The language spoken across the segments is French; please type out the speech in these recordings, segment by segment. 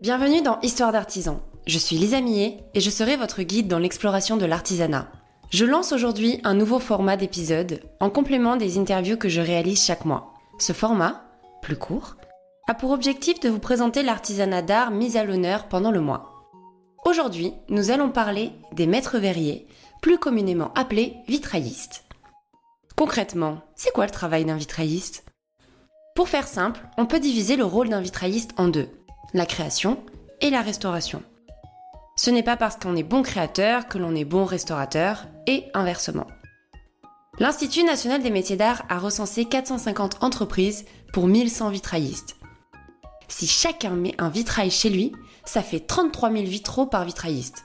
Bienvenue dans Histoire d'artisan. Je suis Lisa Millet et je serai votre guide dans l'exploration de l'artisanat. Je lance aujourd'hui un nouveau format d'épisode en complément des interviews que je réalise chaque mois. Ce format, plus court, a pour objectif de vous présenter l'artisanat d'art mis à l'honneur pendant le mois. Aujourd'hui, nous allons parler des maîtres verriers, plus communément appelés vitraillistes. Concrètement, c'est quoi le travail d'un vitrailliste? Pour faire simple, on peut diviser le rôle d'un vitrailliste en deux la création et la restauration. Ce n'est pas parce qu'on est bon créateur que l'on est bon restaurateur, et inversement. L'Institut national des métiers d'art a recensé 450 entreprises pour 1100 vitraillistes. Si chacun met un vitrail chez lui, ça fait 33 000 vitraux par vitrailliste.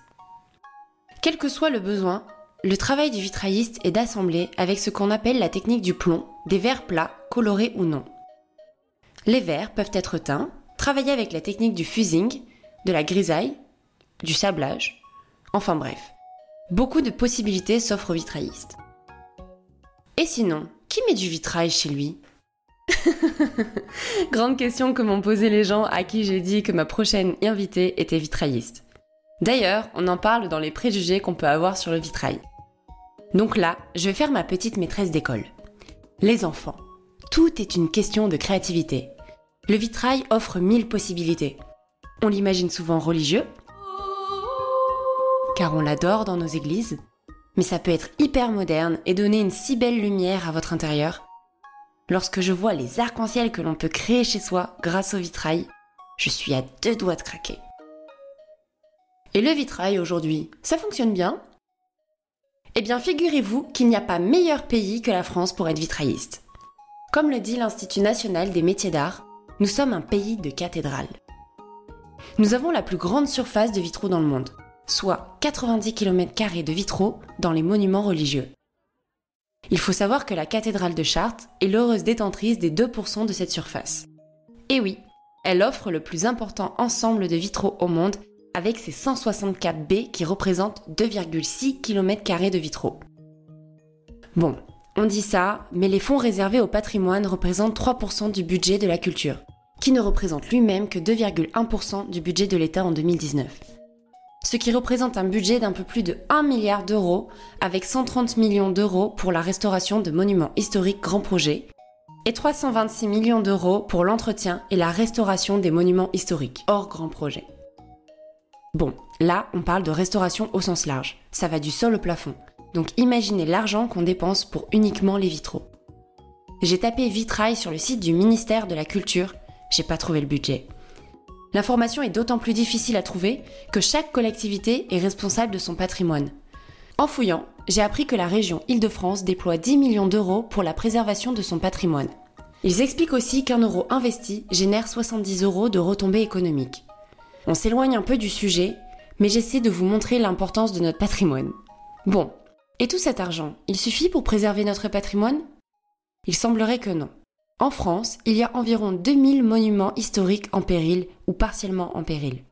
Quel que soit le besoin, le travail du vitrailliste est d'assembler avec ce qu'on appelle la technique du plomb des verres plats, colorés ou non. Les verres peuvent être teints, travailler avec la technique du fusing, de la grisaille, du sablage, enfin bref. Beaucoup de possibilités s'offrent aux vitraillistes. Et sinon, qui met du vitrail chez lui Grande question que m'ont posé les gens à qui j'ai dit que ma prochaine invitée était vitrailliste. D'ailleurs, on en parle dans les préjugés qu'on peut avoir sur le vitrail. Donc là, je vais faire ma petite maîtresse d'école. Les enfants. Tout est une question de créativité. Le vitrail offre mille possibilités. On l'imagine souvent religieux, car on l'adore dans nos églises, mais ça peut être hyper moderne et donner une si belle lumière à votre intérieur. Lorsque je vois les arcs-en-ciel que l'on peut créer chez soi grâce au vitrail, je suis à deux doigts de craquer. Et le vitrail aujourd'hui, ça fonctionne bien? Eh bien, figurez-vous qu'il n'y a pas meilleur pays que la France pour être vitrailliste. Comme le dit l'Institut national des métiers d'art, nous sommes un pays de cathédrales. Nous avons la plus grande surface de vitraux dans le monde, soit 90 km de vitraux dans les monuments religieux. Il faut savoir que la cathédrale de Chartres est l'heureuse détentrice des 2% de cette surface. Et oui, elle offre le plus important ensemble de vitraux au monde avec ses 164 baies qui représentent 2,6 km de vitraux. Bon, on dit ça, mais les fonds réservés au patrimoine représentent 3% du budget de la culture qui ne représente lui-même que 2,1% du budget de l'État en 2019. Ce qui représente un budget d'un peu plus de 1 milliard d'euros, avec 130 millions d'euros pour la restauration de monuments historiques grands projets, et 326 millions d'euros pour l'entretien et la restauration des monuments historiques, hors grands projets. Bon, là, on parle de restauration au sens large. Ça va du sol au plafond. Donc imaginez l'argent qu'on dépense pour uniquement les vitraux. J'ai tapé vitrail sur le site du ministère de la Culture j'ai pas trouvé le budget. L'information est d'autant plus difficile à trouver que chaque collectivité est responsable de son patrimoine. En fouillant, j'ai appris que la région Île-de-France déploie 10 millions d'euros pour la préservation de son patrimoine. Ils expliquent aussi qu'un euro investi génère 70 euros de retombées économiques. On s'éloigne un peu du sujet, mais j'essaie de vous montrer l'importance de notre patrimoine. Bon, et tout cet argent, il suffit pour préserver notre patrimoine? Il semblerait que non. En France, il y a environ 2000 monuments historiques en péril ou partiellement en péril.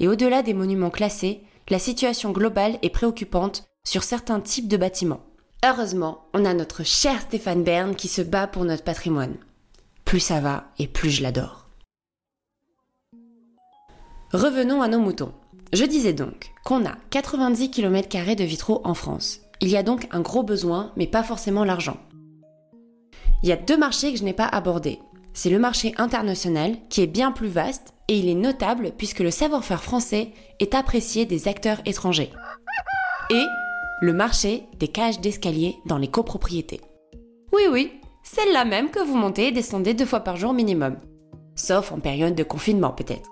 Et au-delà des monuments classés, la situation globale est préoccupante sur certains types de bâtiments. Heureusement, on a notre cher Stéphane Bern qui se bat pour notre patrimoine. Plus ça va et plus je l'adore. Revenons à nos moutons. Je disais donc qu'on a 90 km de vitraux en France. Il y a donc un gros besoin, mais pas forcément l'argent. Il y a deux marchés que je n'ai pas abordés. C'est le marché international qui est bien plus vaste et il est notable puisque le savoir-faire français est apprécié des acteurs étrangers. Et le marché des cages d'escalier dans les copropriétés. Oui oui, celle-là même que vous montez et descendez deux fois par jour minimum. Sauf en période de confinement peut-être.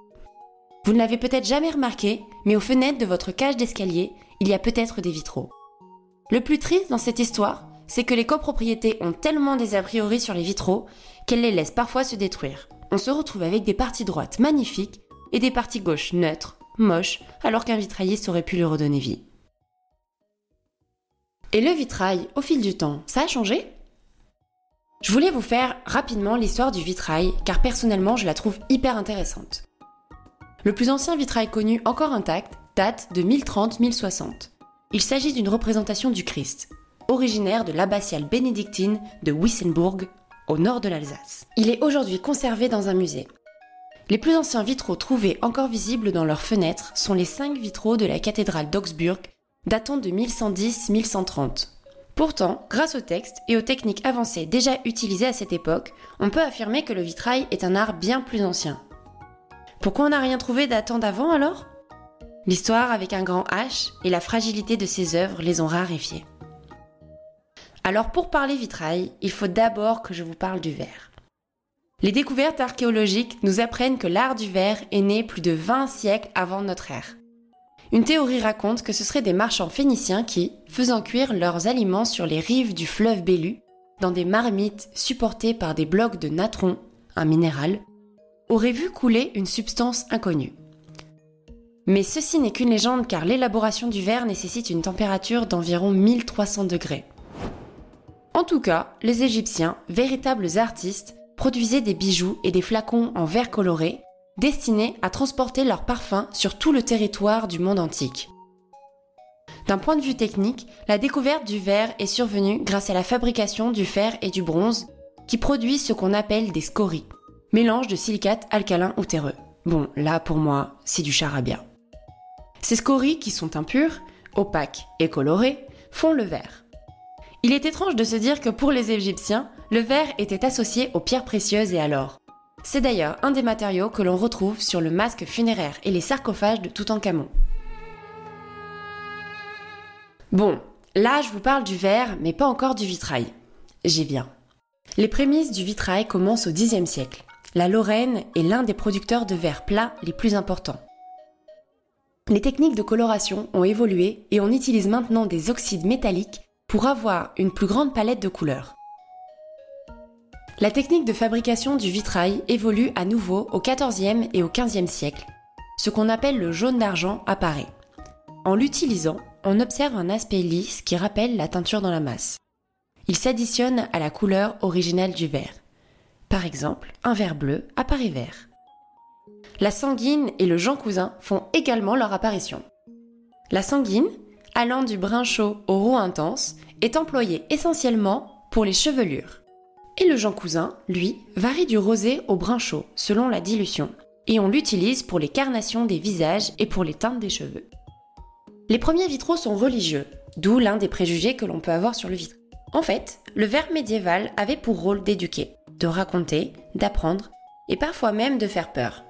Vous ne l'avez peut-être jamais remarqué, mais aux fenêtres de votre cage d'escalier, il y a peut-être des vitraux. Le plus triste dans cette histoire, c'est que les copropriétés ont tellement des a priori sur les vitraux qu'elles les laissent parfois se détruire. On se retrouve avec des parties droites magnifiques et des parties gauches neutres, moches, alors qu'un vitrailliste aurait pu lui redonner vie. Et le vitrail, au fil du temps, ça a changé? Je voulais vous faire rapidement l'histoire du vitrail, car personnellement je la trouve hyper intéressante. Le plus ancien vitrail connu encore intact date de 1030-1060. Il s'agit d'une représentation du Christ, originaire de l'abbatiale bénédictine de Wissembourg, au nord de l'Alsace. Il est aujourd'hui conservé dans un musée. Les plus anciens vitraux trouvés encore visibles dans leurs fenêtres sont les cinq vitraux de la cathédrale d'Augsburg, datant de 1110-1130. Pourtant, grâce au texte et aux techniques avancées déjà utilisées à cette époque, on peut affirmer que le vitrail est un art bien plus ancien. Pourquoi on n'a rien trouvé datant d'avant alors? L'histoire avec un grand H et la fragilité de ses œuvres les ont raréfiées. Alors pour parler vitrail, il faut d'abord que je vous parle du verre. Les découvertes archéologiques nous apprennent que l'art du verre est né plus de 20 siècles avant notre ère. Une théorie raconte que ce seraient des marchands phéniciens qui, faisant cuire leurs aliments sur les rives du fleuve Bellu, dans des marmites supportées par des blocs de natron, un minéral, auraient vu couler une substance inconnue. Mais ceci n'est qu'une légende car l'élaboration du verre nécessite une température d'environ 1300 degrés. En tout cas, les Égyptiens, véritables artistes, produisaient des bijoux et des flacons en verre coloré destinés à transporter leur parfum sur tout le territoire du monde antique. D'un point de vue technique, la découverte du verre est survenue grâce à la fabrication du fer et du bronze qui produisent ce qu'on appelle des scories, mélange de silicates alcalins ou terreux. Bon, là pour moi, c'est du charabia. Ces scories, qui sont impures, opaques et colorées, font le verre. Il est étrange de se dire que pour les Égyptiens, le verre était associé aux pierres précieuses et à l'or. C'est d'ailleurs un des matériaux que l'on retrouve sur le masque funéraire et les sarcophages de Toutankhamon. Bon, là je vous parle du verre, mais pas encore du vitrail. J'y viens. Les prémices du vitrail commencent au Xe siècle. La Lorraine est l'un des producteurs de verre plat les plus importants. Les techniques de coloration ont évolué et on utilise maintenant des oxydes métalliques pour avoir une plus grande palette de couleurs. La technique de fabrication du vitrail évolue à nouveau au XIVe et au XVe siècle. Ce qu'on appelle le jaune d'argent apparaît. En l'utilisant, on observe un aspect lisse qui rappelle la teinture dans la masse. Il s'additionne à la couleur originale du verre. Par exemple, un verre bleu apparaît vert. La sanguine et le Jean Cousin font également leur apparition. La sanguine, allant du brun chaud au roux intense, est employée essentiellement pour les chevelures. Et le Jean Cousin, lui, varie du rosé au brun chaud selon la dilution, et on l'utilise pour les carnations des visages et pour les teintes des cheveux. Les premiers vitraux sont religieux, d'où l'un des préjugés que l'on peut avoir sur le vitraux. En fait, le verre médiéval avait pour rôle d'éduquer, de raconter, d'apprendre et parfois même de faire peur.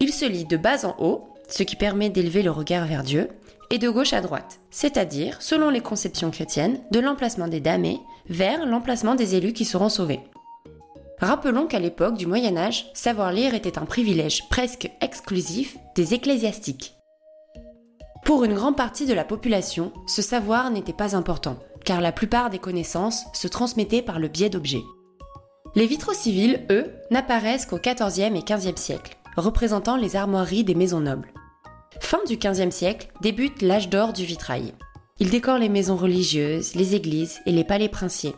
Il se lit de bas en haut, ce qui permet d'élever le regard vers Dieu, et de gauche à droite, c'est-à-dire, selon les conceptions chrétiennes, de l'emplacement des damnés vers l'emplacement des élus qui seront sauvés. Rappelons qu'à l'époque du Moyen Âge, savoir lire était un privilège presque exclusif des ecclésiastiques. Pour une grande partie de la population, ce savoir n'était pas important, car la plupart des connaissances se transmettaient par le biais d'objets. Les vitraux civils, eux, n'apparaissent qu'au XIVe et XVe siècle, représentant les armoiries des maisons nobles. Fin du XVe siècle débute l'âge d'or du vitrail. Il décore les maisons religieuses, les églises et les palais princiers.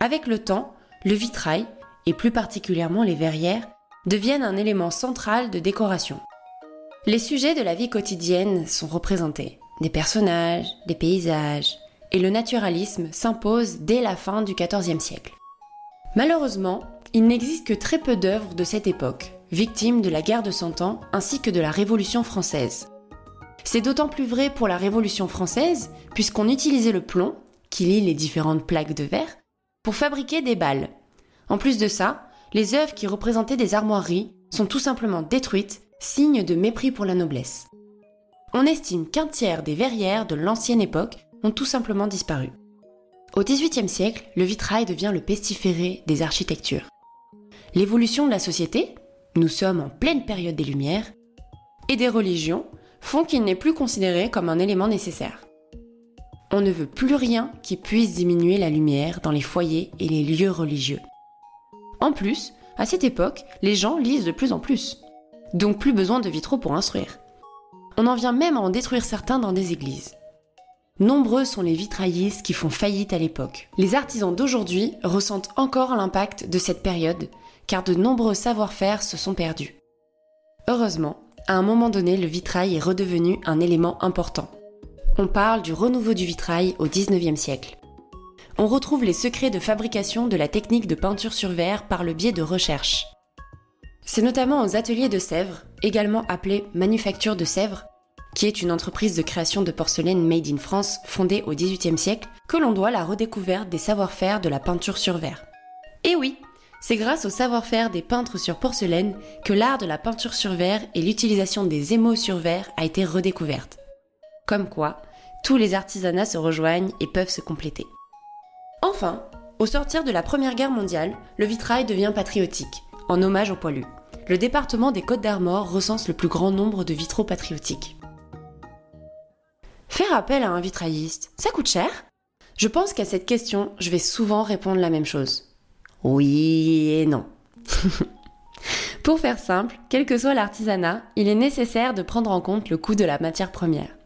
Avec le temps, le vitrail, et plus particulièrement les verrières, deviennent un élément central de décoration. Les sujets de la vie quotidienne sont représentés, des personnages, des paysages, et le naturalisme s'impose dès la fin du XIVe siècle. Malheureusement, il n'existe que très peu d'œuvres de cette époque, victimes de la guerre de Cent Ans ainsi que de la Révolution française. C'est d'autant plus vrai pour la Révolution française, puisqu'on utilisait le plomb, qui lie les différentes plaques de verre, pour fabriquer des balles. En plus de ça, les œuvres qui représentaient des armoiries sont tout simplement détruites, signe de mépris pour la noblesse. On estime qu'un tiers des verrières de l'ancienne époque ont tout simplement disparu. Au XVIIIe siècle, le vitrail devient le pestiféré des architectures. L'évolution de la société, nous sommes en pleine période des Lumières, et des religions font qu'il n'est plus considéré comme un élément nécessaire. On ne veut plus rien qui puisse diminuer la lumière dans les foyers et les lieux religieux. En plus, à cette époque, les gens lisent de plus en plus. Donc plus besoin de vitraux pour instruire. On en vient même à en détruire certains dans des églises. nombreux sont les vitraillistes qui font faillite à l'époque. Les artisans d'aujourd'hui ressentent encore l'impact de cette période, car de nombreux savoir-faire se sont perdus. Heureusement, à un moment donné, le vitrail est redevenu un élément important. On parle du renouveau du vitrail au 19e siècle. On retrouve les secrets de fabrication de la technique de peinture sur verre par le biais de recherches. C'est notamment aux ateliers de Sèvres, également appelés Manufacture de Sèvres, qui est une entreprise de création de porcelaine made in France fondée au XVIIIe siècle, que l'on doit la redécouverte des savoir-faire de la peinture sur verre. Et oui, c'est grâce au savoir-faire des peintres sur porcelaine que l'art de la peinture sur verre et l'utilisation des émaux sur verre a été redécouverte. Comme quoi, tous les artisanats se rejoignent et peuvent se compléter. Enfin, au sortir de la Première Guerre mondiale, le vitrail devient patriotique, en hommage aux poilus. Le département des Côtes d'Armor recense le plus grand nombre de vitraux patriotiques. Faire appel à un vitrailliste, ça coûte cher? Je pense qu'à cette question, je vais souvent répondre la même chose. Oui et non. Pour faire simple, quel que soit l'artisanat, il est nécessaire de prendre en compte le coût de la matière première.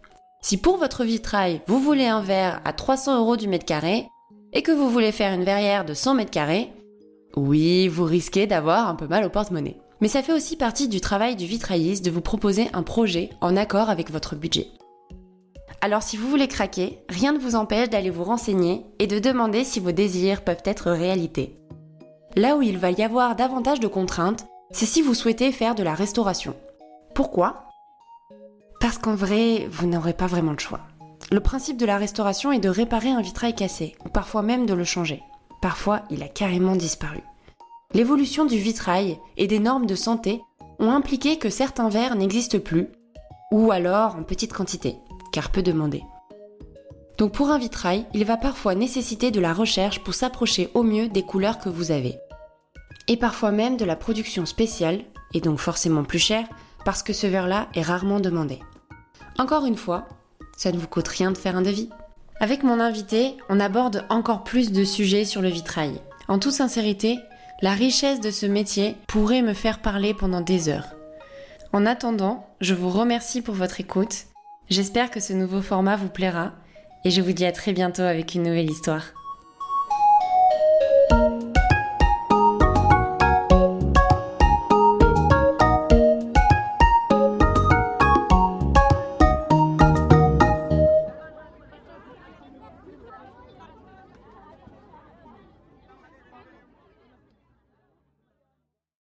Si pour votre vitrail, vous voulez un verre à 300 euros du mètre carré et que vous voulez faire une verrière de 100 mètres carrés, oui, vous risquez d'avoir un peu mal au porte-monnaie. Mais ça fait aussi partie du travail du vitrailliste de vous proposer un projet en accord avec votre budget. Alors si vous voulez craquer, rien ne vous empêche d'aller vous renseigner et de demander si vos désirs peuvent être réalité. Là où il va y avoir davantage de contraintes, c'est si vous souhaitez faire de la restauration. Pourquoi? Parce qu'en vrai, vous n'aurez pas vraiment le choix. Le principe de la restauration est de réparer un vitrail cassé, ou parfois même de le changer. Parfois, il a carrément disparu. L'évolution du vitrail et des normes de santé ont impliqué que certains verres n'existent plus, ou alors en petite quantité car peu demandé. Donc pour un vitrail, il va parfois nécessiter de la recherche pour s'approcher au mieux des couleurs que vous avez. Et parfois même de la production spéciale, et donc forcément plus chère, parce que ce verre-là est rarement demandé. Encore une fois, ça ne vous coûte rien de faire un devis. Avec mon invité, on aborde encore plus de sujets sur le vitrail. En toute sincérité, la richesse de ce métier pourrait me faire parler pendant des heures. En attendant, je vous remercie pour votre écoute J'espère que ce nouveau format vous plaira et je vous dis à très bientôt avec une nouvelle histoire.